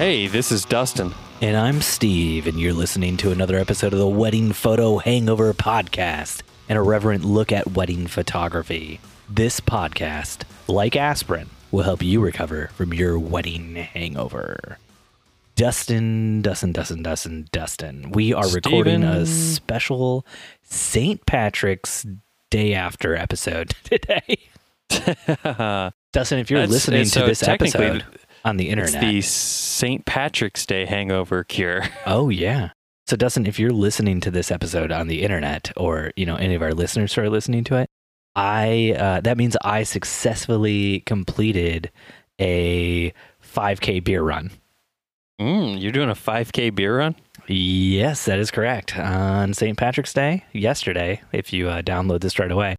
Hey, this is Dustin. And I'm Steve, and you're listening to another episode of the Wedding Photo Hangover Podcast, an irreverent look at wedding photography. This podcast, like aspirin, will help you recover from your wedding hangover. Dustin, Dustin, Dustin, Dustin, Dustin. We are recording a special St. Patrick's Day After episode today. Dustin, if you're That's- listening so to this technically, episode on the internet. It's the St. Patrick's Day hangover cure. Oh yeah. So Dustin, if you're listening to this episode on the internet, or you know any of our listeners who are listening to it, I uh, that means I successfully completed a 5K beer run. Mm, you're doing a 5K beer run? Yes, that is correct. On St. Patrick's Day, yesterday, if you uh, download this right away,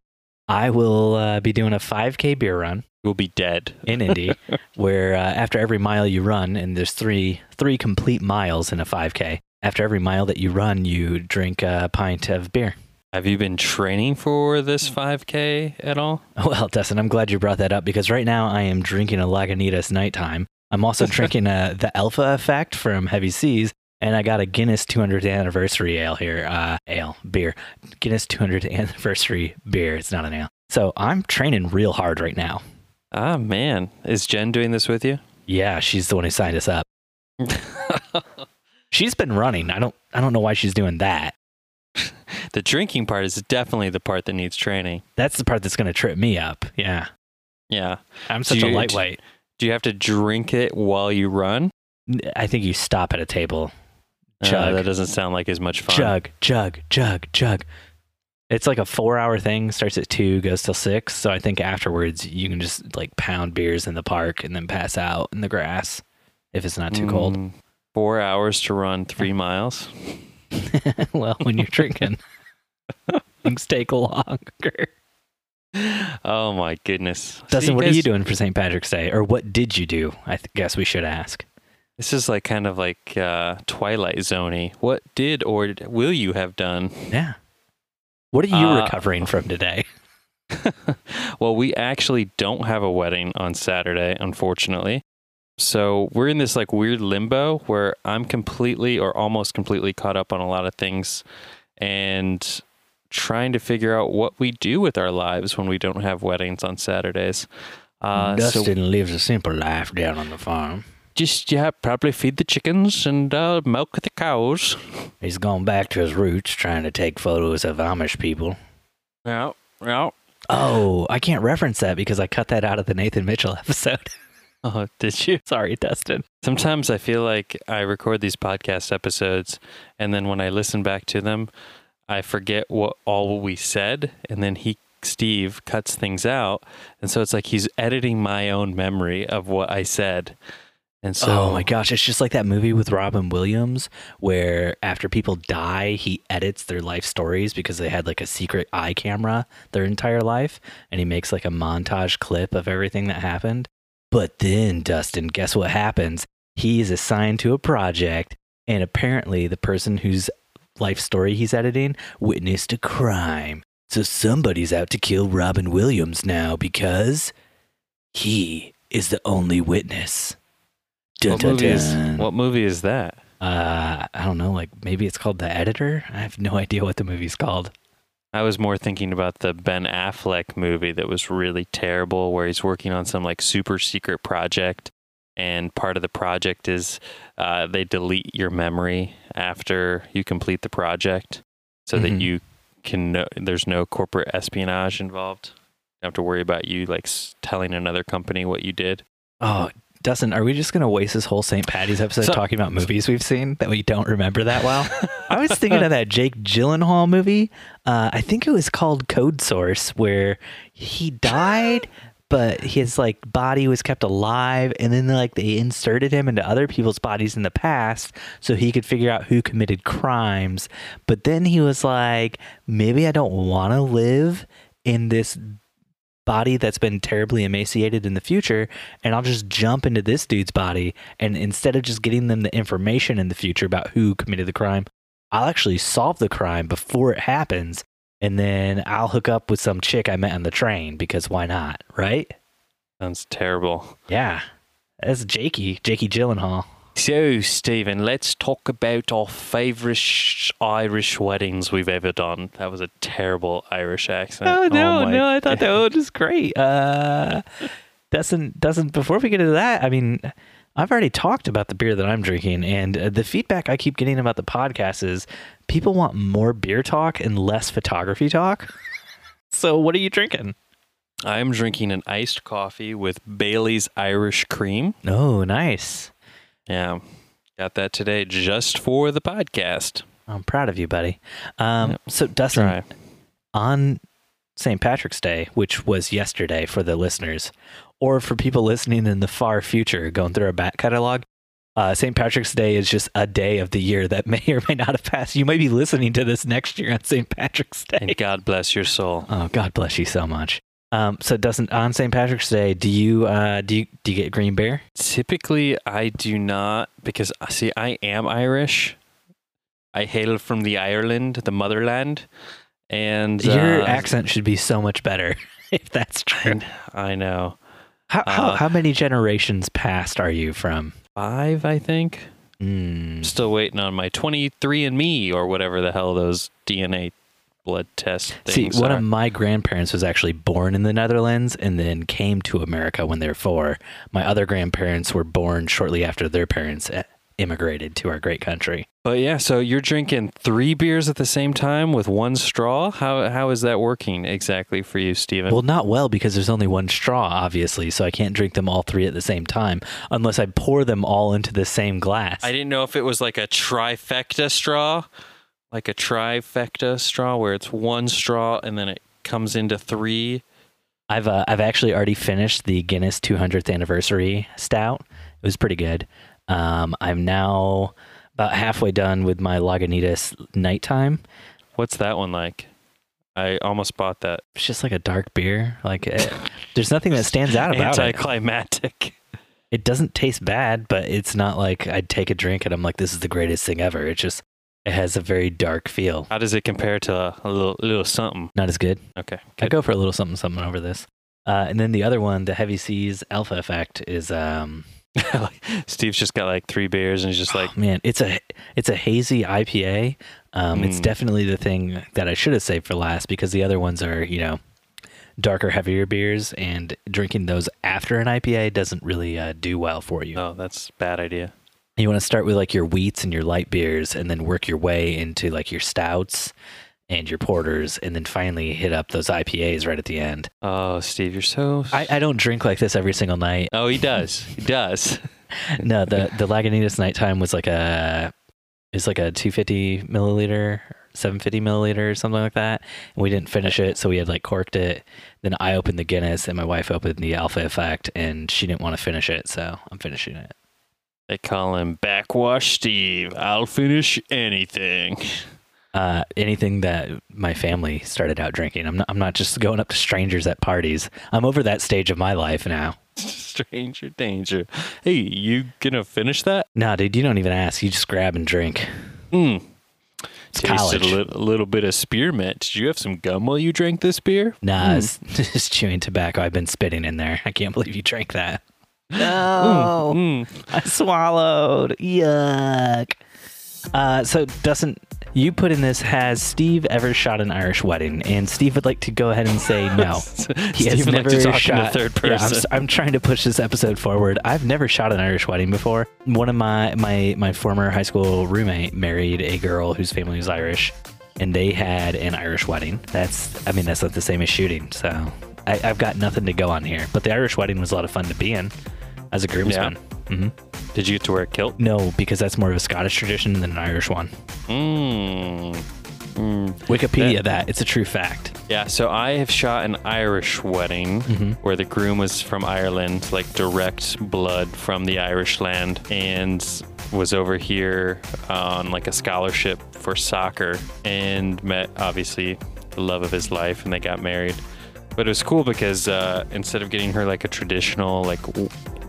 I will uh, be doing a 5K beer run You'll be dead. in Indy, where uh, after every mile you run, and there's three three complete miles in a 5K. After every mile that you run, you drink a pint of beer. Have you been training for this 5K at all? Well, Dustin, I'm glad you brought that up because right now I am drinking a Lagunitas nighttime. I'm also drinking uh, the Alpha Effect from Heavy Seas, and I got a Guinness 200th anniversary ale here. Uh, ale, beer. Guinness 200th anniversary beer. It's not an ale. So I'm training real hard right now. Ah, man. Is Jen doing this with you? Yeah, she's the one who signed us up. She's been running. I don't. I don't know why she's doing that. the drinking part is definitely the part that needs training. That's the part that's going to trip me up. Yeah, Yeah. I'm such Do a you- lightweight. Do you have to drink it while you run? I think you stop at a table Uh, that doesn't sound like as much fun. Chug, chug, chug, chug. It's like a four hour thing, starts at two, goes till six. So I think afterwards you can just like pound beers in the park and then pass out in the grass if it's not too cold. Mm, Four hours to run three miles. well, when you're drinking, things take longer. Oh my goodness. Dustin, See, what are you doing for St. Patrick's Day? Or what did you do? I th- guess we should ask. This is like kind of like uh, Twilight Zoney. What did or will you have done? Yeah. What are you Uh, recovering from today? well, we actually don't have a wedding on Saturday, unfortunately. So we're in this like weird limbo where I'm completely or almost completely caught up on a lot of things and trying to figure out what we do with our lives when we don't have weddings on Saturdays. Uh, so lives a simple life down on the farm. Just yeah, probably feed the chickens and uh, milk the cows. He's gone back to his roots, trying to take photos of Amish people. Yeah, yeah. Oh, I can't reference that because I cut that out of the Nathan Mitchell episode. Oh, did you? Sorry, Dustin. Sometimes I feel like I record these podcast episodes, and then when I listen back to them, I forget what all we said, and then he, Steve, cuts things out, and so it's like he's editing my own memory of what I said, and oh so oh my gosh, it's just like that movie with Robin Williams where after people die, he edits their life stories because they had like a secret eye camera their entire life and he makes like a montage clip of everything that happened. But then, Dustin, guess what happens? He's assigned to a project and apparently the person whose life story he's editing witnessed a crime. So somebody's out to kill Robin Williams now because he is the only witness. Dun, what dun, movie is what movie is that? Uh, I don't know. Like maybe it's called The Editor. I have no idea what the movie's called. I was more thinking about the Ben Affleck movie that was really terrible, where he's working on some like super secret project, and part of the project is uh, they delete your memory after you complete the project, so Mhm. that you can. Know, there's no corporate espionage involved. You don't have to worry about you like telling another company what you did. Oh, Dustin, are we just gonna waste this whole St. Patty's episode So- talking about movies we've seen that we don't remember that well? I was thinking of that Jake Gyllenhaal movie. Uh, I think it was called Code Source, where he died, but his like body was kept alive, and then like they inserted him into other people's bodies in the past, so he could figure out who committed crimes. But then he was like, maybe I don't want to live in this body that's been terribly emaciated in the future and I'll just jump into this dude's body and instead of just getting them the information in the future about who committed the crime I'll actually solve the crime before it happens and then I'll hook up with some chick I met on the train because why not right? Sounds terrible. yeah. That's Jakey Jakey Gyllenhaal So, Stephen, let's talk about our favourite sh- Irish weddings we've ever done. That was a terrible Irish accent. Oh no, my no, I thought that was just great. Uh, doesn't doesn't before we get into that, I mean, I've already talked about the beer that I'm drinking, and uh, the feedback I keep getting about the podcast is people want more beer talk and less photography talk. so, what are you drinking? I'm drinking an iced coffee with Bailey's Irish Cream. Oh, nice. Yeah, got that today just for the podcast. I'm proud of you, buddy. Um, Yep. So, Dustin, Try. on St. Patrick's Day, which was yesterday for the listeners, or for people listening in the far future going through our back catalog, uh, St. Patrick's Day is just a day of the year that may or may not have passed. You might be listening to this next year on St. Patrick's Day. And God bless your soul. Oh, God bless you so much. Um, so, Dustin, on St. Patrick's Day, do you uh, do you do you get green beer? Typically, I do not because uh, see, I am Irish. I hail from the Ireland, the motherland, and Your uh, accent should be so much better if that's true. I know How, how, uh, how many generations past are you from? five. I think. Mm. Still waiting on my 23 and Me or whatever the hell those DNA blood test See, one are. of my grandparents was actually born in the Netherlands and then came to America when they were four. My other grandparents were born shortly after their parents eh, immigrated to our great country. but yeah, so you're drinking three beers at the same time with one straw. How how is that working exactly for you, Steven? Well, not well because there's only one straw, obviously, so I can't drink them all three at the same time unless I pour them all into the same glass. I didn't know if it was like a trifecta straw, like a trifecta straw where it's one straw and then it comes into three. I've uh, I've actually already finished the Guinness 200th anniversary stout. It was pretty good. Um, I'm now about halfway done with my Lagunitas nighttime. What's that one like? I almost bought that. It's just like a dark beer. Like eh, there's nothing that stands out about it. Anticlimactic. It doesn't taste bad, but it's not like I'd take a drink and I'm like, this is the greatest thing ever. It's just it has a very dark feel. How does it compare to a, a little little something? Not as good. Okay. I good. go for a little something something over this. Uh, and then the other one, the Heavy Seas Alpha Effect, is um Steve's just got like three beers and he's just like, oh, man, it's a it's a hazy IPA. Um, It's Mm. definitely the thing that I should have saved for last because the other ones are you know darker, heavier beers, and drinking those after an IPA doesn't really uh, do well for you. oh, that's a bad idea. You want to start with like your wheats and your light beers, and then work your way into like your stouts and your porters, and then finally hit up those IPAs right at the end. Oh, Steve, you're so. I, I don't drink like this every single night. oh, he does. He does. no, the the Lagunitas nighttime was like a it's like a 250 milliliter, 750 milliliter, or something like that. And we didn't finish it, so we had like corked it. Then I opened the Guinness, and my wife opened the Alpha Effect, and she didn't want to finish it, so I'm finishing it. They call him Backwash Steve. I'll finish anything. Uh, anything that my family started out drinking. I'm not. I'm not just going up to strangers at parties. I'm over that stage of my life now. Stranger danger. Hey, you gonna finish that? Nah, dude, you don't even ask. You just grab and drink. Mm. It's Tasted college. a little, a little bit of spearmint. Did you have some gum while you drank this beer? Nah, Mm. it's just chewing tobacco. I've been spitting in there. I can't believe you drank that. No, Mm. I swallowed. Yuck. Uh, so, Dustin, you put in this. Has Steve ever shot an Irish wedding? And Steve would like to go ahead and say no. He has like never talk shot. third Yeah, I'm, person. I'm trying to push this episode forward. I've never shot an Irish wedding before. One of my my my former high school roommate married a girl whose family was Irish, and they had an Irish wedding. That's I mean that's not the same as shooting. So I, I've got nothing to go on here. But the Irish wedding was a lot of fun to be in as a groomsman. hmm Did you get to wear a kilt? No, because that's more of a Scottish tradition than an Irish one. Mm. Mm. Wikipedia that it's a true fact. Yeah, so I have shot an Irish wedding Mhm. where the groom was from Ireland, like direct blood from the Irish land, and was over here on like a scholarship for soccer and met obviously the love of his life and they got married. But it was cool because uh, instead of getting her like a traditional like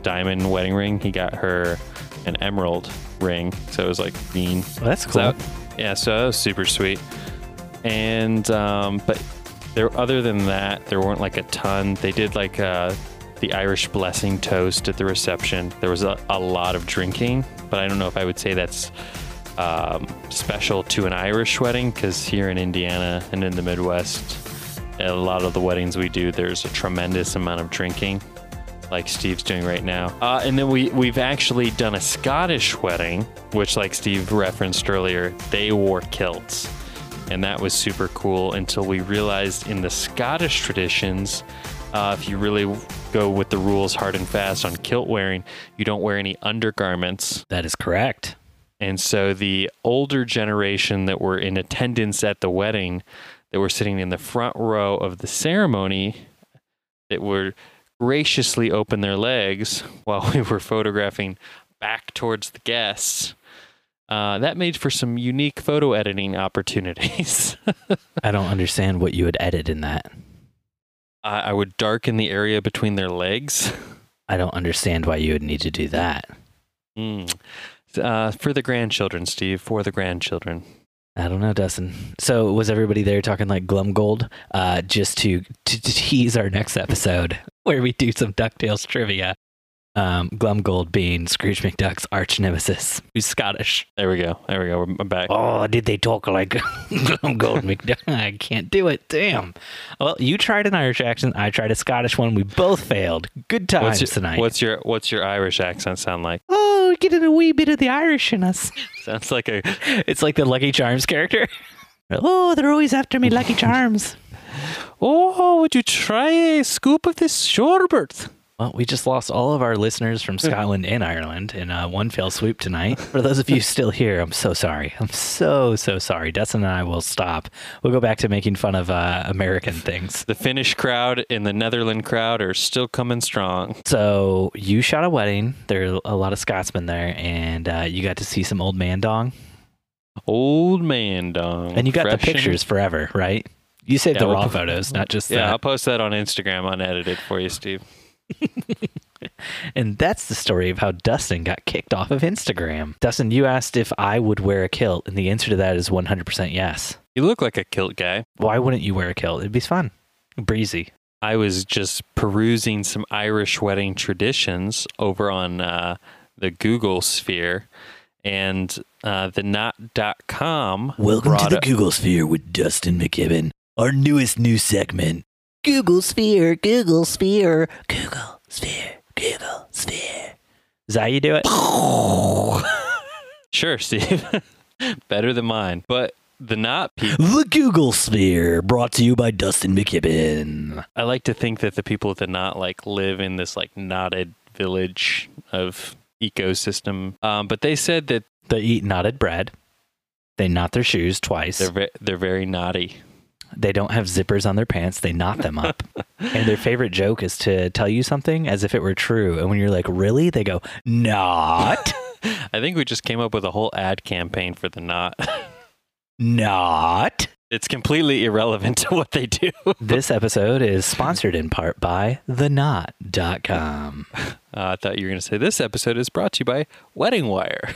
diamond wedding ring, he got her an emerald ring. So it was like green. Well, that's cool. So, yeah, so that was super sweet. And um, but there, other than that, there weren't like a ton. They did like uh, the Irish blessing toast at the reception. There was a, a lot of drinking, but I don't know if I would say that's um, special to an Irish wedding because here in Indiana and in the Midwest, a lot of the weddings we do, there's a tremendous amount of drinking, like Steve's doing right now. Uh, and then we we've actually done a Scottish wedding, which, like Steve referenced earlier, they wore kilts, and that was super cool. Until we realized in the Scottish traditions, uh, if you really go with the rules hard and fast on kilt wearing, you don't wear any undergarments. That is correct. And so the older generation that were in attendance at the wedding, that were sitting in the front row of the ceremony, that were graciously open their legs while we were photographing back towards the guests. Uh, that made for some unique photo editing opportunities. I don't understand what you would edit in that. I I would darken the area between their legs. I don't understand why you would need to do that. Mm. Uh, for the grandchildren, Steve, for the grandchildren. I don't know, Dustin. So where we do some Ducktales trivia. Um, Glomgold being Scrooge McDuck's arch nemesis, who's Scottish. There we go. There we go. I'm back. Oh, did they talk like Glomgold McDuck? I can't do it. Damn. Well, you tried an Irish accent. I tried a Scottish one. We both failed. Good times What's your, tonight. what's your What's your Irish accent sound like? oh, getting a wee bit of the Irish in us. Sounds like a It's like the Lucky Charms character. oh, they're always after me, Lucky Charms. Oh, would you try a scoop of this sherbet? Well, we just lost all of our listeners from Scotland and Ireland in uh, one fell swoop tonight. For those of you still here, I'm so sorry. I'm so, so sorry. Dustin and I will stop. We'll go back to making fun of uh, American things. The Finnish crowd and the Netherland crowd are still coming strong. So, you shot a wedding. There are a lot of Scotsmen there, and uh, you got to see some old man dong. Old man dong. And you got the Fresh and- pictures forever, right? You saved Yeah, the we'll raw photos, not just Yeah, the I'll post that on Instagram unedited for you, Steve. And that's the story of how Dustin got kicked off of Instagram. Dustin, you asked if I would wear a kilt, and the answer to that is 100% yes. You look like a kilt guy. Why wouldn't you wear a kilt? It'd be fun. Breezy. I was just perusing some Irish wedding traditions over on uh, the Google sphere, and uh, the knot.com. brought up- Google Sphere with Dustin McKibben, our newest news segment. Google Sphere, Google Sphere, Google Sphere, Google Sphere. Is that how you do it? Sure, Steve. Better than mine. But the knot people, The Google Sphere, brought to you by Dustin McKibben. I like to think that the people at the knot like live in this like knotted village of ecosystem. Um, but they said that They eat knotted bread. They knot their shoes twice. they're ve- they're very naughty. They don't have zippers on their pants. They knot them up. and their favorite joke is to tell you something as if it were true. And when you're like, really? They go, not, I think we just came up with a whole ad campaign for the knot. not. It's completely irrelevant to what they do. This episode is sponsored in part by theknot.com. Uh, I thought you were going to say this episode is brought to you by Wedding Wire.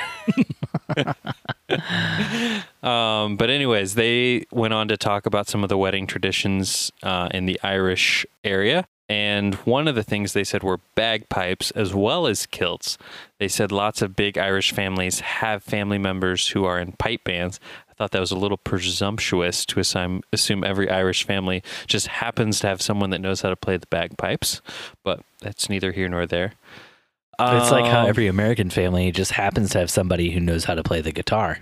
um, but anyways, they went on to talk about some of the wedding traditions uh, in the Irish area. And one of the things they said were bagpipes as well as kilts. They said lots of big Irish families have family members who are in pipe bands. Thought that was a little presumptuous to assume, assume every Irish family just happens to have someone that knows how to play the bagpipes, but that's neither here nor there. It's like how Um, every American family just happens to have somebody who knows how to play the guitar.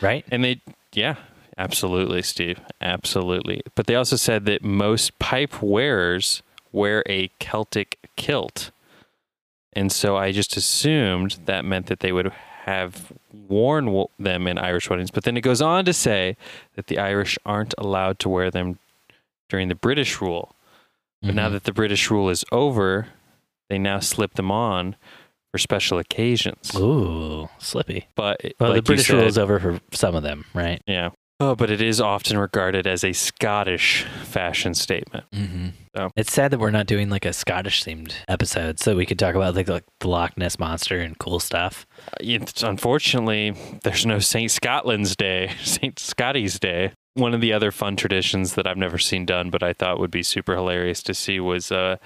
Right? And they, yeah, absolutely, Steve, absolutely. But they also said that most pipe wearers wear a Celtic kilt. And so I just assumed that meant that they would have worn them in Irish weddings. But then it goes on to say that the Irish aren't allowed to wear them during the British rule. But now Mhm. that the British rule is over, they now slip them on for special occasions. Ooh, slippy. But Well, like the British rule is over for some of them, right? Yeah. Oh, but it is often regarded as a Scottish fashion statement. Mm-hmm. So- It's sad that we're not doing like a Scottish themed episode, so we could talk about like, like the Loch Ness monster and cool stuff. Uh, It's, unfortunately, there's no St. Scotland's Day, St. Scotty's Day. one of the other fun traditions that I've never seen done, but I thought would be super hilarious to see was uh,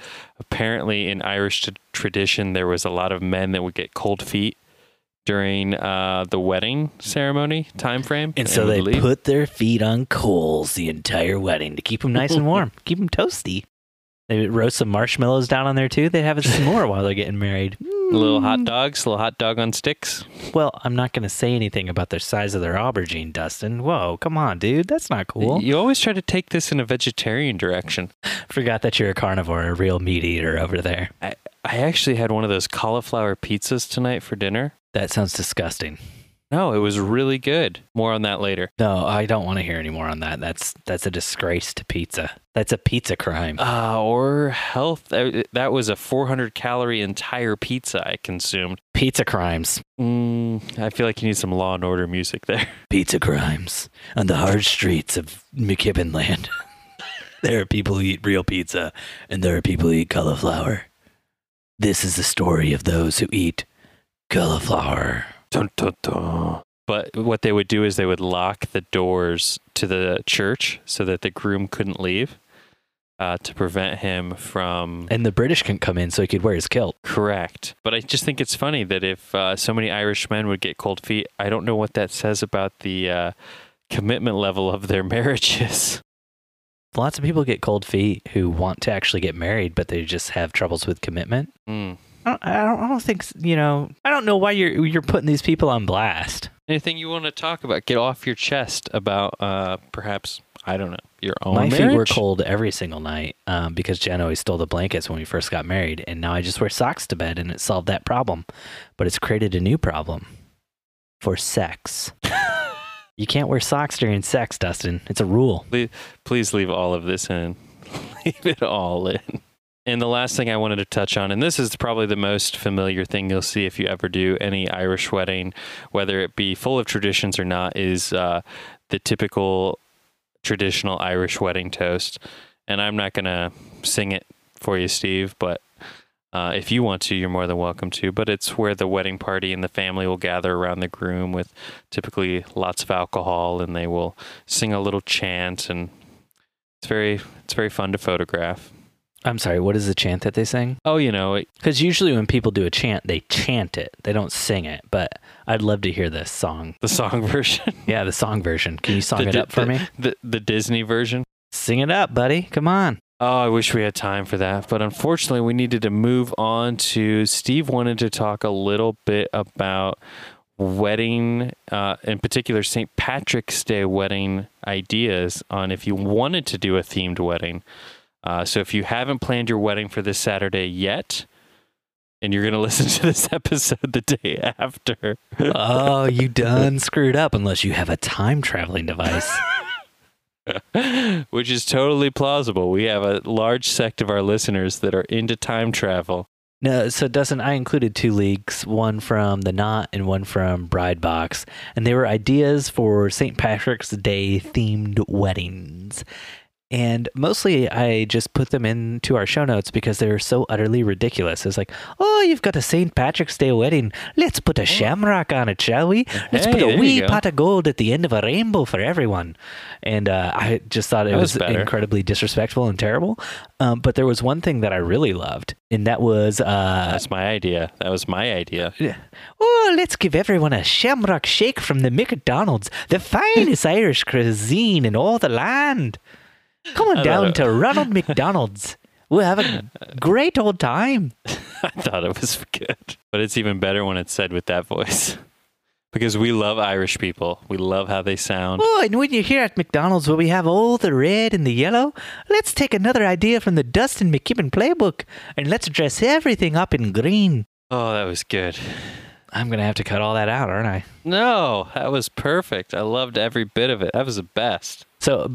apparently in Irish t- tradition there was a lot of men that would get cold feet during uh, the wedding ceremony time frame, And so they leave. put their feet on coals the entire wedding to keep them nice and warm, keep them toasty. They roast some marshmallows down on there too. They'd have a s'more while they're getting married. little hot dogs, little hot dog on sticks. Well, I'm not going to say anything about the size of their aubergine, Dustin. Whoa, come on, dude. That's not cool. You always try to take this in a vegetarian direction. Forgot that you're a carnivore, a real meat eater over there. I, I actually had one of those cauliflower pizzas tonight for dinner. That sounds disgusting. No, it was really good. More on that later. No, I don't want to hear any more on that. That's that's a disgrace to pizza. That's a pizza crime. Uh, or health. uh, That was a 400 calorie entire pizza I consumed. Pizza crimes. Mm, I feel like you need some Law and Order music there. Pizza crimes on the hard streets of McKibben land. there are people who eat real pizza, and there are people who eat cauliflower. This is the story of those who eat cauliflower. Dun, dun, dun. But what they would do is they would lock the doors to the church so that the groom couldn't leave uh, to prevent him from. And the British couldn't come in so he could wear his kilt. Correct. But I just think it's funny that if uh, so many Irish men would get cold feet, I don't know what that says about the uh, commitment level of their marriages. Lots of people get cold feet who want to actually get married, but they just have troubles with commitment. Mm. I don't, I don't, I don't think, you know, I don't know why you're, you're putting these people on blast. Anything you want to talk about? Get off your chest about uh, perhaps I don't know your own My feet were marriage? cold every single night um, because Jen always stole the blankets when we first got married, and now I just wear socks to bed, and it solved that problem. But it's created a new problem for sex. you can't wear socks during sex, Dustin. It's a rule. Please leave all of this in. leave it all in. And the last thing I wanted to touch on, and this is probably the most familiar thing you'll see if you ever do any Irish wedding, whether it be full of traditions or not, is uh, the typical traditional Irish wedding toast. And I'm not going to sing it for you, Steve, but uh, if you want to, you're more than welcome to. But it's where the wedding party and the family will gather around the groom with typically lots of alcohol, and they will sing a little chant, and it's very it's very fun to photograph. I'm sorry, what is the chant that they sing? Oh, you know, Because usually when people do a chant, they chant it, they don't sing it. But I'd love to hear this song. the song version, Yeah, the song version. Can you song the, it up for the, me? the the Disney version. Sing it up, buddy. Come on. Oh, I wish we had time for that, but unfortunately, we needed to move on to Steve. Wanted to talk a little bit about wedding, uh, in particular St. Patrick's Day wedding ideas on if you wanted to do a themed wedding. Uh, so if you haven't planned your wedding for this Saturday yet, and you're going to listen to this episode the day after, oh, you done screwed up unless you have a time traveling device. which is totally plausible. We have a large sect of our listeners that are into time travel. No, so Dustin, I included two leaks, one from the Knot and one from Bride Box, and they were ideas for St. Patrick's Day themed weddings. And mostly I just put them into our show notes because they're so utterly ridiculous. It's like, oh, you've got a St. Patrick's Day wedding. Let's put a shamrock on it, shall we? Let's Hey, put a wee pot of gold at the end of a rainbow for everyone. And uh, I just thought it That was, was incredibly disrespectful and terrible. Um, but there was one thing that I really loved, and that was uh, That's my idea. That was my idea. Oh, let's give everyone a shamrock shake from the McDonald's, the finest Irish cuisine in all the land. Come on down to Ronald McDonald's. We'll have a great old time. I thought it was good. But it's even better when it's said with that voice. Because we love Irish people. We love how they sound. Oh, and when you're here at McDonald's where we have all the red and the yellow, let's take another idea from the Dustin McKibben playbook and let's dress everything up in green. Oh, that was good. I'm going to have to cut all that out, aren't I? No, that was perfect. I loved every bit of it. That was the best. So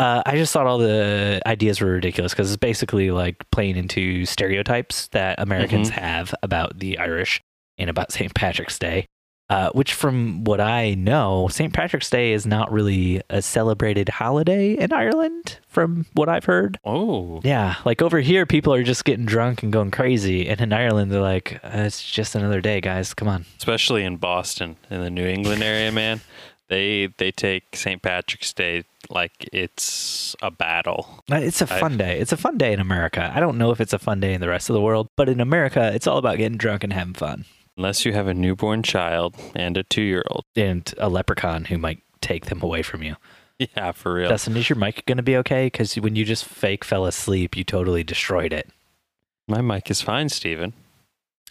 uh, I just thought all the ideas were ridiculous because it's basically like playing into stereotypes that Americans Mhm. have about the Irish and about St. Patrick's Day. Uh, which, from what I know, St. Patrick's Day is not really a celebrated holiday in Ireland, from what I've heard. Oh, Yeah, like over here, people are just getting drunk and going crazy, and in Ireland, they're like, uh, "It's just another day, guys. Come on." especially in Boston, in the New England area, man. They they take St. Patrick's Day like it's a battle. Uh, It's a fun day. It's a fun day in America. I don't know if it's a fun day in the rest of the world, but in America, it's all about getting drunk and having fun. Unless you have a newborn child and a two year old. And a leprechaun who might take them away from you. Yeah, for real. Dustin, is your mic going to be okay? Because when you just fake fell asleep, you totally destroyed it. My mic is fine, Steven.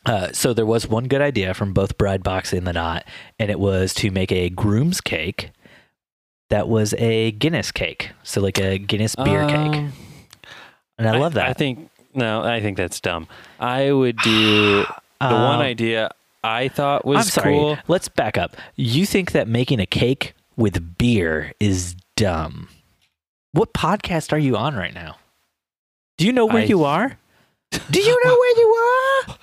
Uh, so there was one good idea from both Bride Box and the Knot, and it was to make a groom's cake that was a Guinness cake. So like a Guinness beer cake. Um, And I love that. I think no, I think that's dumb. I would do the one Um, idea I thought was I'm sorry. cool. Let's back up. You think that making a cake with beer is dumb? What podcast are you on right now? Do you know where I- you are? Do you know where you are?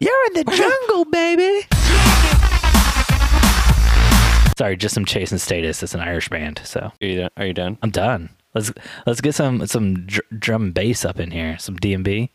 You're in the jungle, baby. Sorry, just some chasing status. It's an Irish band, so Are you done? Are you done? I'm done. Let's let's get some some dr- drum and bass up in here. Some DMB.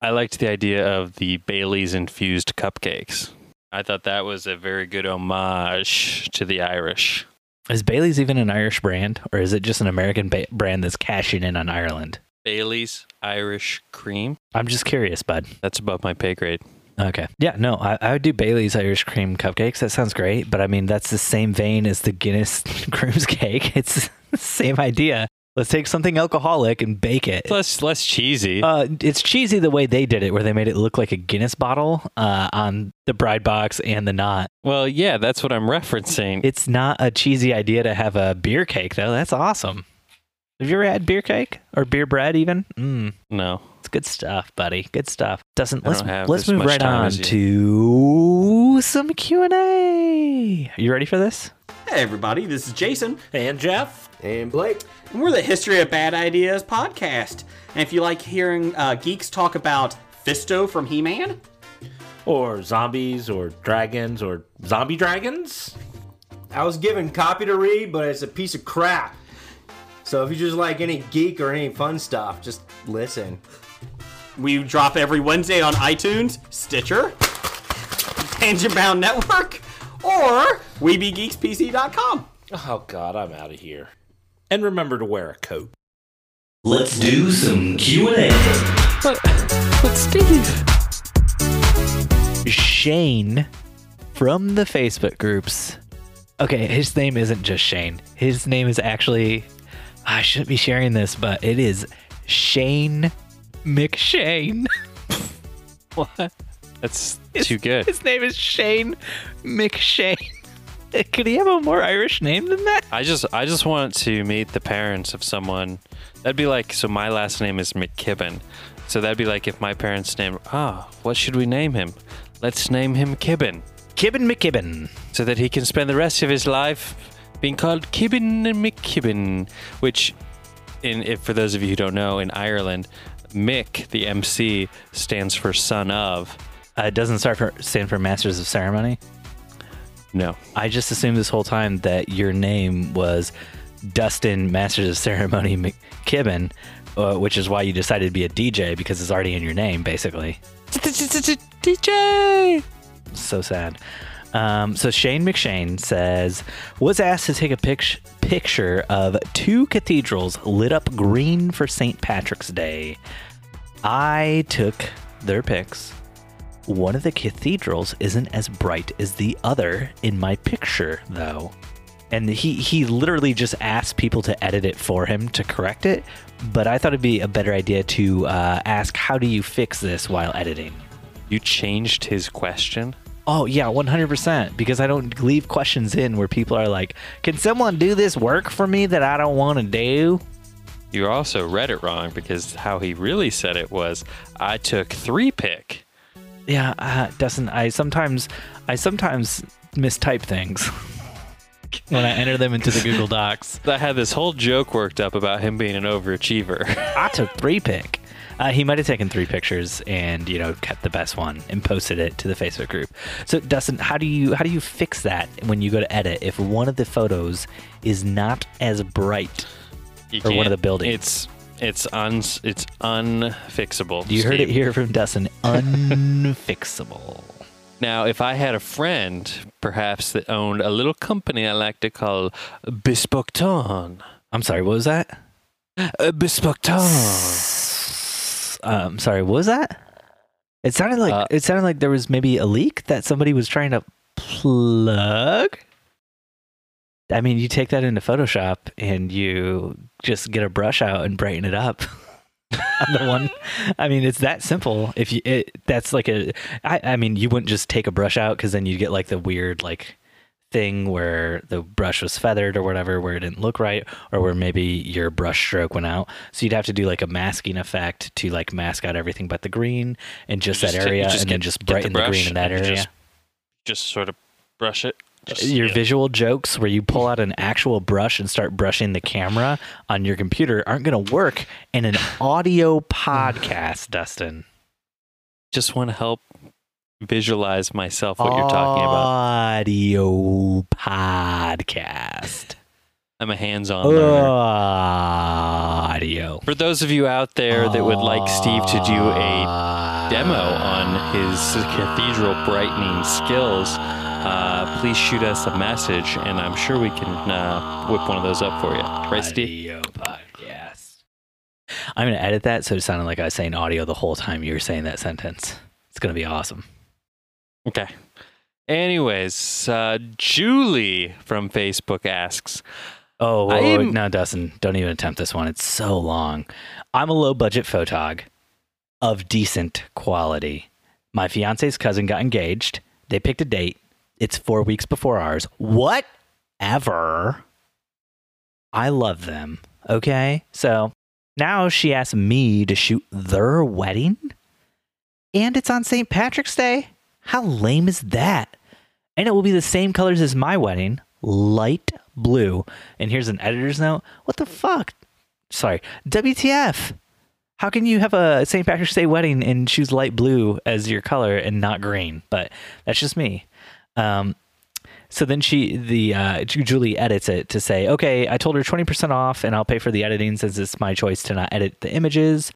I liked the idea of the Bailey's infused cupcakes. I thought that was a very good homage to the Irish. Is Bailey's even an Irish brand, or is it just an American ba- brand that's cashing in on Ireland? Bailey's Irish cream. I'm just curious, bud. That's above my pay grade. Okay. Yeah, no, I, I would do Bailey's Irish cream cupcakes. That sounds great. But I mean, that's the same vein as the Guinness groom's cake. It's the same idea. Let's take something alcoholic and bake it. Less less cheesy. Uh, it's cheesy the way they did it, where they made it look like a Guinness bottle uh, on the bride box and the knot. well, yeah, that's what I'm referencing. It's not a cheesy idea to have a beer cake, though. That's awesome. Have you ever had beer cake or beer bread? Even mm, no. it's good stuff, buddy. Good stuff. Doesn't I let's don't have let's move right on to some Q and A. Are you ready for this? Hey everybody, this is Jason, And Jeff? And Blake. and we're the History of Bad Ideas podcast. And if you like hearing uh, geeks talk about Fisto from He-Man, Or zombies, or dragons, or zombie dragons? I was given copy to read, but it's a piece of crap. So if you just like any geek or any fun stuff, just listen. we drop every Wednesday on iTunes, Stitcher, Tangent Bound Network, or WeBeGeeksPC.com. Oh god, I'm out of here. And remember to wear a coat. Let's do some Q&A. But but Steve. Shane from the Facebook groups. Okay, his name isn't just Shane. His name is actually I shouldn't be sharing this, but it is Shane McShane. What? That's too good. His name is Shane McShane. Could he have a more Irish name than that? I just I just want to meet the parents of someone. That'd be like so my last name is McKibben. So that'd be like if my parents named ah, what should we name him? Let's name him Kibben. Kibbin McKibben. So that he can spend the rest of his life being called Kibben and McKibben. Which in if for those of you who don't know, in Ireland, Mick, the MC, stands for son of. Uh, it doesn't start for, stand for Masters of Ceremony. No. I just assumed this whole time that your name was Dustin Masters of Ceremony McKibben, uh, which is why you decided to be a DJ because it's already in your name, basically. DJ. So sad. Um, so Shane McShane says was asked to take a pic- picture of two cathedrals lit up green for St. Patrick's Day. I took their pics. One of the cathedrals isn't as bright as the other in my picture, though. And he, he literally just asked people to edit it for him to correct it. But I thought it'd be a better idea to uh, ask, how do you fix this while editing? You changed his question. Oh yeah, one hundred percent. Because I don't leave questions in where people are like, "Can someone do this work for me that I don't want to do?" You also read it wrong because how he really said it was, I took three pick. Yeah, uh, Dustin. I sometimes, I sometimes mistype things when I enter them into the Google Docs. I had this whole joke worked up about him being an overachiever. I took three pick. Uh, he might have taken three pictures and you know kept the best one and posted it to the Facebook group. So Dustin, how do you how do you fix that when you go to edit if one of the photos is not as bright? You Or one of the buildings. It's it's un it's unfixable. You heard it here from Dustin. Unfixable. Now, if I had a friend, perhaps that owned a little company I like to call Bespoke Ton. I'm sorry, what was that? Uh, Ton. Um, sorry, what was that? It sounded like Uh, it sounded like there was maybe a leak that somebody was trying to plug. I mean, you take that into Photoshop and you just get a brush out and brighten it up. on the one, I mean, it's that simple. If you, it, that's like a, I, I mean, you wouldn't just take a brush out because then you get like the weird like thing where the brush was feathered or whatever, where it didn't look right, or where maybe your brush stroke went out. So you'd have to do like a masking effect to like mask out everything but the green and just, that just you area, just and then just get the brighten the, green in that area. just- Just sort of brush it. Your yeah. visual jokes where you pull out an actual brush and start brushing the camera on your computer aren't going to work in an audio podcast, Dustin. just want to help visualize myself what you're talking about. Audio podcast. I'm a hands-on learner. Audio. For those of you out there that would like Steve to do a demo on his cathedral brightening skills, uh, please shoot us a message, and I'm sure we can uh, whip one of those up for you. Right, Steve? Audio podcast. I'm going to edit that so it sounded like I was saying audio the whole time you were saying that sentence. It's going to be awesome. Okay. Anyways, uh, Julie from Facebook asks, Oh, whoa, whoa, no, Dustin, don't even attempt this one. It's so long. I'm a low budget photog of decent quality. My fiance's cousin got engaged. They picked a date. It's four weeks before ours. Whatever. I love them. Okay. So now she asked me to shoot their wedding. And it's on St. Patrick's Day. How lame is that? And it will be the same colors as my wedding light blue. And here's an editor's note. What the fuck? Sorry. WTF? How can you have a St. Patrick's Day wedding and choose light blue as your color and not green? But that's just me. Um, so then she, the uh, Julie edits it to say, okay, I told her 20% off and I'll pay for the editing since it's my choice to not edit the images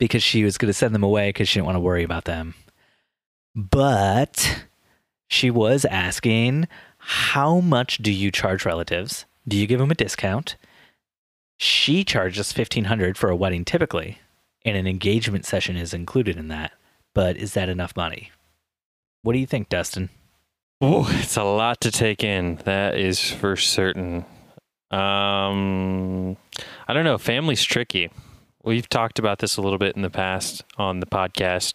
because she was going to send them away because she didn't want to worry about them. But she was asking, how much do you charge relatives? Do you give them a discount? She charges 1500 for a wedding typically, and an engagement session is included in that. But is that enough money? What do you think, Dustin? Oh, it's a lot to take in. That is for certain. Um, I don't know. Family's tricky. We've talked about this a little bit in the past on the podcast,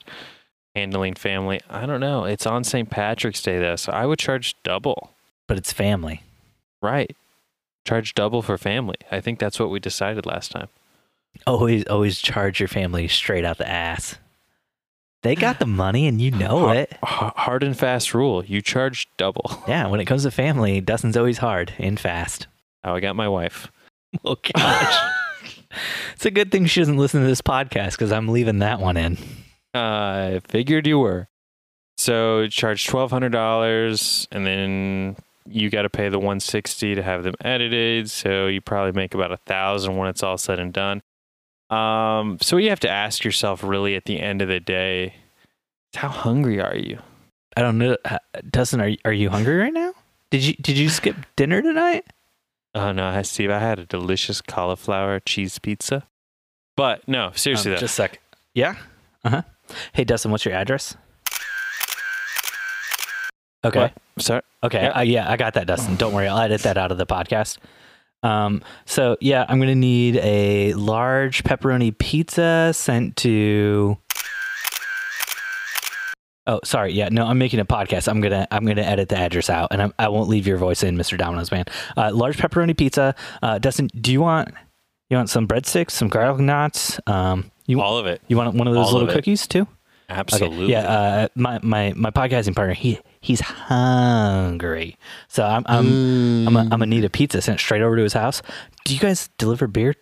handling family. I don't know. It's on St. Patrick's Day though, so I would charge double. But it's family. Right. Charge double for family. I think that's what we decided last time. Always, always charge your family straight out the ass. They got the money, and you know Har- it. Hard and fast rule. You charge double. Yeah, when it comes to family, Dustin's always hard and fast. How I got my wife. Oh gosh, it's a good thing she doesn't listen to this podcast because I'm leaving that one in. I figured you were. So charge twelve hundred dollars, and then you got to pay the one sixty to have them edited. So you probably make about a thousand when it's all said and done. Um, so you have to ask yourself, really, at the end of the day, how hungry are you? I don't know, Dustin. Are are you hungry right now? Did you did you skip dinner tonight? Oh no, I- Steve, I had a delicious cauliflower cheese pizza. But no, seriously Um, though, just a sec. Yeah. Uh huh. Hey, Dustin, what's your address? Okay. What? sorry. Okay. Yeah. Uh, yeah, I got that, Dustin. Don't worry. I'll edit that out of the podcast. Um, so yeah, I'm gonna need a large pepperoni pizza sent to. Oh, sorry. Yeah, no, I'm making a podcast. I'm gonna I'm gonna edit the address out, and I'm, I won't leave your voice in, Mr. Domino's man. Uh, large pepperoni pizza. Uh, Dustin, do you want you want some breadsticks, some garlic knots? Um, you All of it. you want one of those all little it. cookies too? Absolutely. Okay. Yeah. Uh, my my my podcasting partner, he he's hungry, so I'm I'm I'm, a, I'm gonna need a pizza sent straight over to his house. Do you guys deliver beer?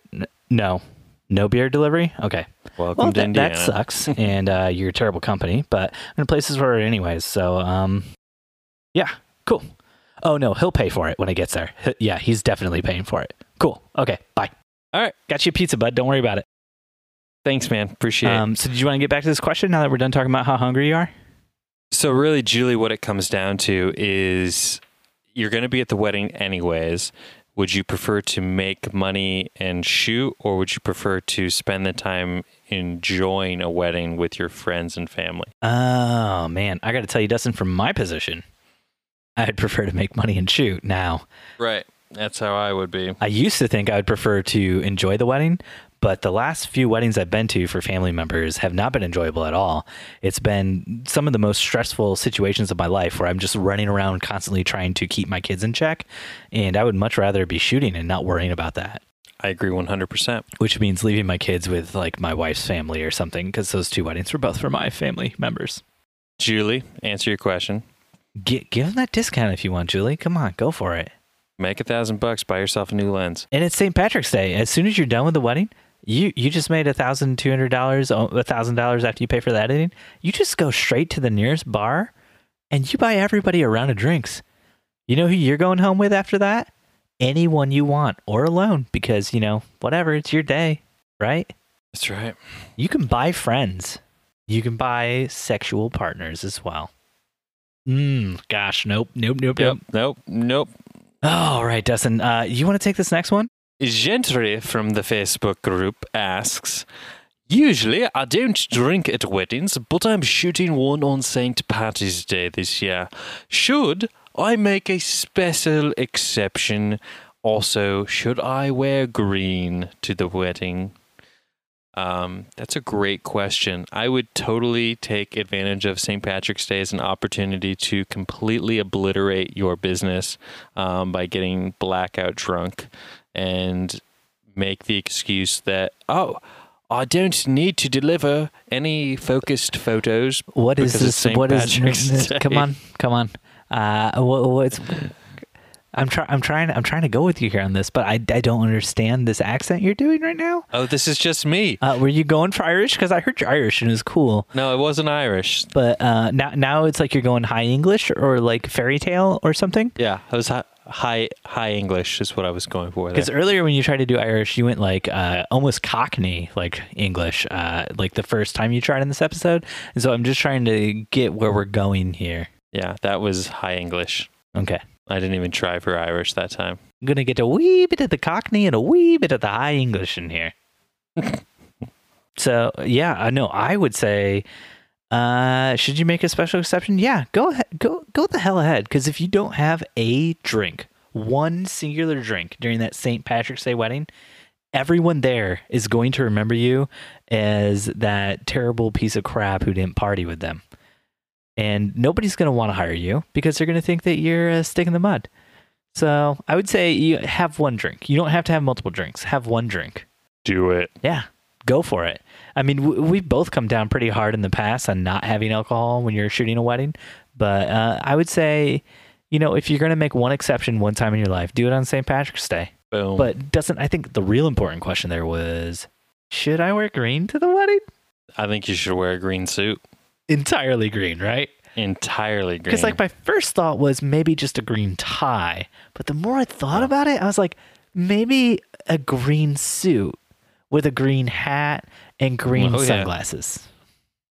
No, no beer delivery. Okay. Welcome Well, to that, that sucks, and uh, you're a terrible company. But I'm gonna place this order anyways. So um, yeah, cool. Oh no, he'll pay for it when it gets there. Yeah, he's definitely paying for it. Cool. Okay. Bye. All right. Got you a pizza, bud. Don't worry about it. Thanks, man. Appreciate it. Um, so did you want to get back to this question now that we're done talking about how hungry you are? So really, Julie, what it comes down to is you're going to be at the wedding anyways. Would you prefer to make money and shoot, or would you prefer to spend the time enjoying a wedding with your friends and family? Oh man, I got to tell you, Dustin, from my position, I'd prefer to make money and shoot. Now, Right. That's how I would be. I used to think I would prefer to enjoy the wedding, but the last few weddings I've been to for family members have not been enjoyable at all. It's been some of the most stressful situations of my life where I'm just running around constantly trying to keep my kids in check, and I would much rather be shooting and not worrying about that. I agree 100%. Which means leaving my kids with like my wife's family or something, because those two weddings were both for my family members. Julie, answer your question. Get, give them that discount if you want, Julie. Come on, go for it. Make a thousand bucks, buy yourself a new lens. And it's St. Patrick's Day. As soon as you're done with the wedding, you you just made a thousand two hundred dollars, a thousand dollars after you pay for the editing. You just go straight to the nearest bar, and you buy everybody a round of drinks. You know who you're going home with after that? Anyone you want, or alone, because you know whatever. It's your day, right? That's right. You can buy friends. You can buy sexual partners as well. Mm, gosh, nope, nope, nope, Yep. nope. Nope. Nope. All right, Dustin. Uh, you want to take this next one? Gentry from the Facebook group asks Usually I don't drink at weddings, but I'm shooting one on St. Patty's Day this year. Should I make a special exception? Also, should I wear green to the wedding? Um, that's a great question. I would totally take advantage of St. Patrick's Day as an opportunity to completely obliterate your business um, by getting blackout drunk and make the excuse that, oh, I don't need to deliver any focused photos. What is this? What is? Patrick's Day. Come on, come on. Uh, what, what's? I'm trying. I'm trying. I'm trying to go with you here on this, but I, I don't understand this accent you're doing right now. Oh, this is just me. Uh, were you going for Irish? Because I heard you're Irish and it's cool. No, it wasn't Irish. But uh, now now it's like you're going high English or like fairy tale or something. Yeah, I was hi- high high English is what I was going for. Because earlier when you tried to do Irish, you went like uh, almost Cockney like English, uh, like the first time you tried in this episode. And so I'm just trying to get where we're going here. Yeah, that was high English. Okay. I didn't even try for Irish that time. I'm gonna get a wee bit of the Cockney and a wee bit of the High English in here. so yeah, I know. I would say, uh, should you make a special exception? Yeah, go ahead, go go the hell ahead. Because if you don't have a drink, one singular drink during that St. Patrick's Day wedding, everyone there is going to remember you as that terrible piece of crap who didn't party with them. And nobody's going to want to hire you because they're going to think that you're a stick in the mud. So I would say you have one drink. You don't have to have multiple drinks. Have one drink. Do it. Yeah, go for it. I mean, w- we've both come down pretty hard in the past on not having alcohol when you're shooting a wedding. But uh, I would say, you know, if you're going to make one exception one time in your life, do it on St. Patrick's Day. Boom. But doesn't, I think the real important question there was should I wear green to the wedding? I think you should wear a green suit. Entirely green, right? Entirely green. Because like my first thought was maybe just a green tie, but the more I thought about it, I was like, maybe a green suit with a green hat and green Oh, yeah. sunglasses.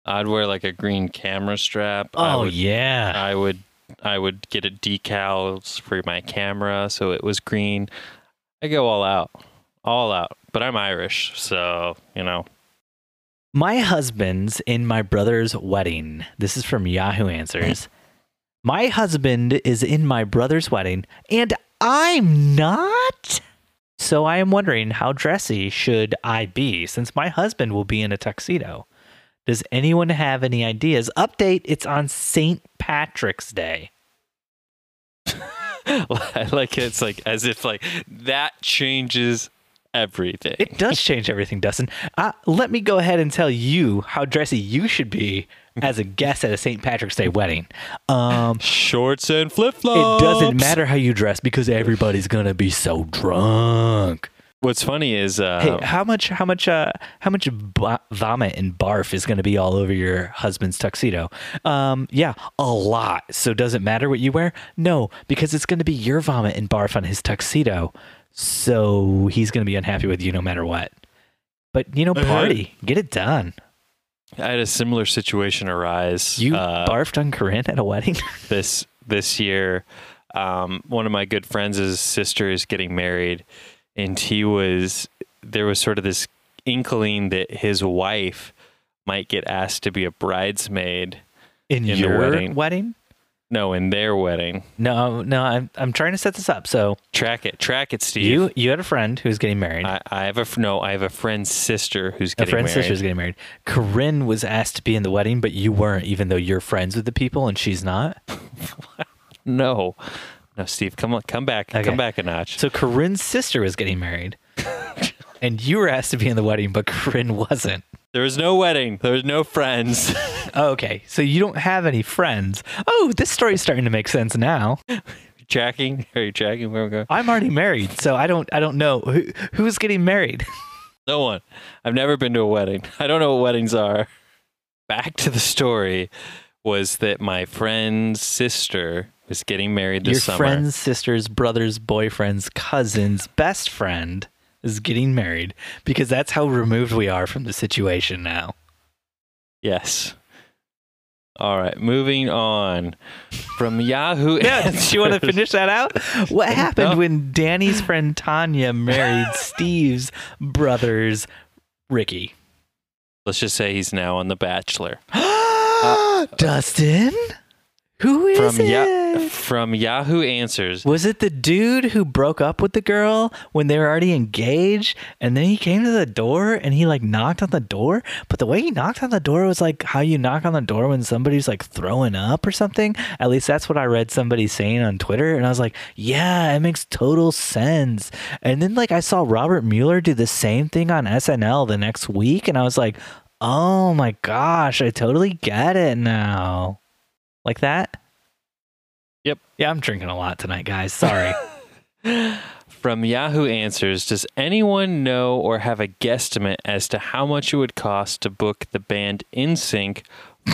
I'd wear like a green camera strap. Oh would, yeah, I would I would get a decals for my camera so it was green. I go all out. All out. But I'm Irish, so, you know. my husband's in my brother's wedding. This is from Yahoo Answers. my husband is in my brother's wedding, and I'm not. So I am wondering how dressy should I be since my husband will be in a tuxedo. Does anyone have any ideas? Update, it's on St. Patrick's Day. I like it. It's like as if like that changes everything. It does change everything, Dustin. Uh, let me go ahead and tell you how dressy you should be as a guest at a St. Patrick's Day wedding. Um, Shorts and flip flops. it doesn't matter how you dress because everybody's gonna be so drunk. What's funny is uh, Hey, how much, how much, uh, how much b- vomit and barf is going to be all over your husband's tuxedo? Um, yeah, a lot. So does it matter what you wear? No, because it's going to be your vomit and barf on his tuxedo. So he's going to be unhappy with you no matter what. But you know, Uh-huh. party, get it done. I had a similar situation arise. You uh, barfed on Corinne at a wedding? this this year. Um, one of my good friends' sister is getting married, and he was there was sort of this inkling that his wife might get asked to be a bridesmaid. In, In your wedding. wedding? No, in their wedding. No, no, I'm I'm trying to set this up. So Track it, track it, Steve. you you had a friend who was getting married. I, I have a no. I have a friend's sister who's getting a friend's married. sister's getting married. Corinne was asked to be in the wedding, but you weren't, even though you're friends with the people and she's not. No, no, Steve, come on, come back, Okay. come back a notch. So Corinne's sister was getting married, and you were asked to be in the wedding, but Corinne wasn't. there was no wedding. There was no friends. Oh, okay, so you don't have any friends. Oh, this story's starting to make sense now. tracking? Are you tracking where we're going? I'm already married, so I don't I don't know who who's getting married. No one. I've never been to a wedding. I don't know what weddings are. Back to the story was that my friend's sister was getting married this Your summer. friend's sister's brother's boyfriend's cousin's best friend is getting married because that's how removed we are from the situation now. Yes. All right, moving on from Yahoo. Yeah, do you want to finish that out? What happened when Danny's friend Tanya married Steve's brother's Ricky? Let's just say he's now on The Bachelor. Uh, uh, Dustin? Who is From it? Ya- from Yahoo Answers. Was it the dude who broke up with the girl when they were already engaged and then he came to the door and he like knocked on the door? But the way he knocked on the door was like how you knock on the door when somebody's like throwing up or something. At least that's what I read somebody saying on Twitter and I was like, "Yeah, it makes total sense." And then like I saw Robert Mueller do the same thing on SNL the next week and I was like, "Oh my gosh, I totally get it now." Like that? Yep. Yeah, I'm drinking a lot tonight, guys. Sorry. From Yahoo Answers, does anyone know or have a guesstimate as to how much it would cost to book the band NSYNC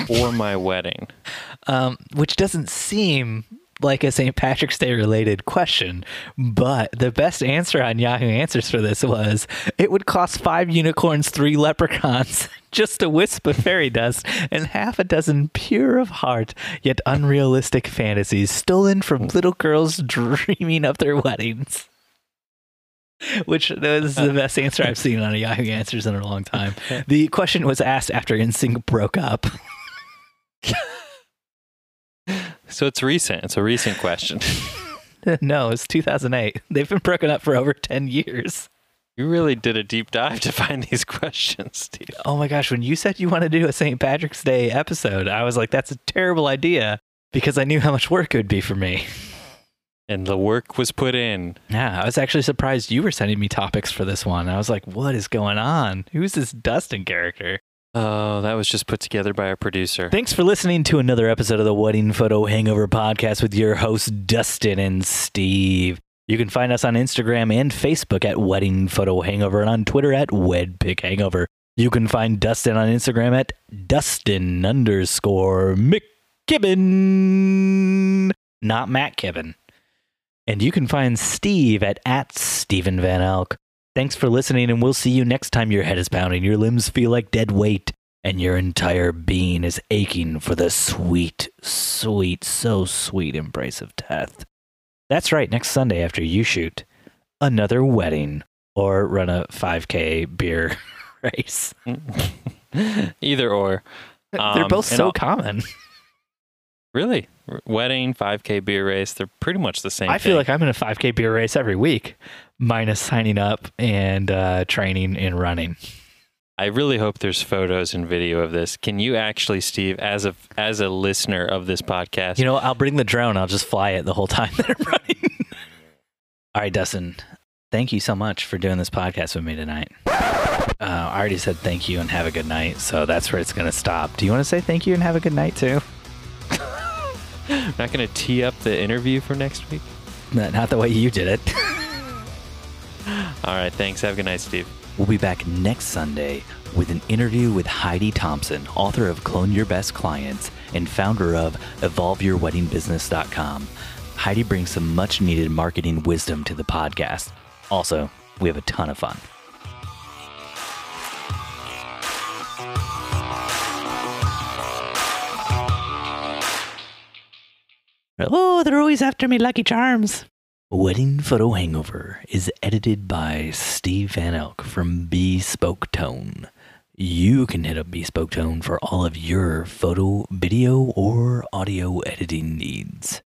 for my wedding? um, which doesn't seem like a St. Patrick's Day related question, but the best answer on Yahoo Answers for this was it would cost five unicorns, three leprechauns, just a wisp of fairy dust, and half a dozen pure of heart yet unrealistic fantasies stolen from little girls dreaming of their weddings. Which is the best answer I've seen on a Yahoo Answers in a long time. The question was asked after NSYNC broke up. So it's recent. It's a recent question. no, it's 2008. They've been broken up for over 10 years. You really did a deep dive to find these questions, Steve. Oh my gosh, when you said you want to do a St. Patrick's Day episode, I was like, that's a terrible idea because I knew how much work it would be for me. And the work was put in. Yeah, I was actually surprised you were sending me topics for this one. I was like, what is going on? Who's this Dustin character? Oh, that was just put together by our producer. Thanks for listening to another episode of the Wedding Photo Hangover podcast with your hosts, Dustin and Steve. You can find us on Instagram and Facebook at Wedding Photo Hangover and on Twitter at WedPic Hangover. You can find Dustin on Instagram at Dustin underscore McKibben, not Matt Kibben. And you can find Steve at, at Stephen Van Elk. Thanks for listening, and we'll see you next time your head is pounding, your limbs feel like dead weight, and your entire being is aching for the sweet, sweet, so sweet embrace of death. That's right, next Sunday after you shoot another wedding or run a 5K beer race. Either or. They're Um, both so I'll- common. Really? Wedding, 5K beer race, they're pretty much the same I feel like I'm in a 5K beer race every week, minus signing up and uh, training and running. I really hope there's photos and video of this. Can you actually, Steve, as a as a listener of this podcast, You know, I'll bring the drone. I'll just fly it the whole time that I'm running. All right, Dustin. Thank you so much for doing this podcast with me tonight. Uh, I already said thank you and have a good night, so that's where it's going to stop. Do you want to say thank you and have a good night too? Not going to tee up the interview for next week? Not not the way you did it. All right, thanks. Have a good night, Steve. We'll be back next Sunday with an interview with Heidi Thompson, author of Clone Your Best Clients and founder of EvolveYourWeddingBusiness.com. Heidi brings some much needed marketing wisdom to the podcast. Also, we have a ton of fun. Oh, they're always after me, Lucky Charms. Wedding Photo Hangover is edited by Steve Van Elk from Bespoke Tone. You can hit up Bespoke Tone for all of your photo, video, or audio editing needs.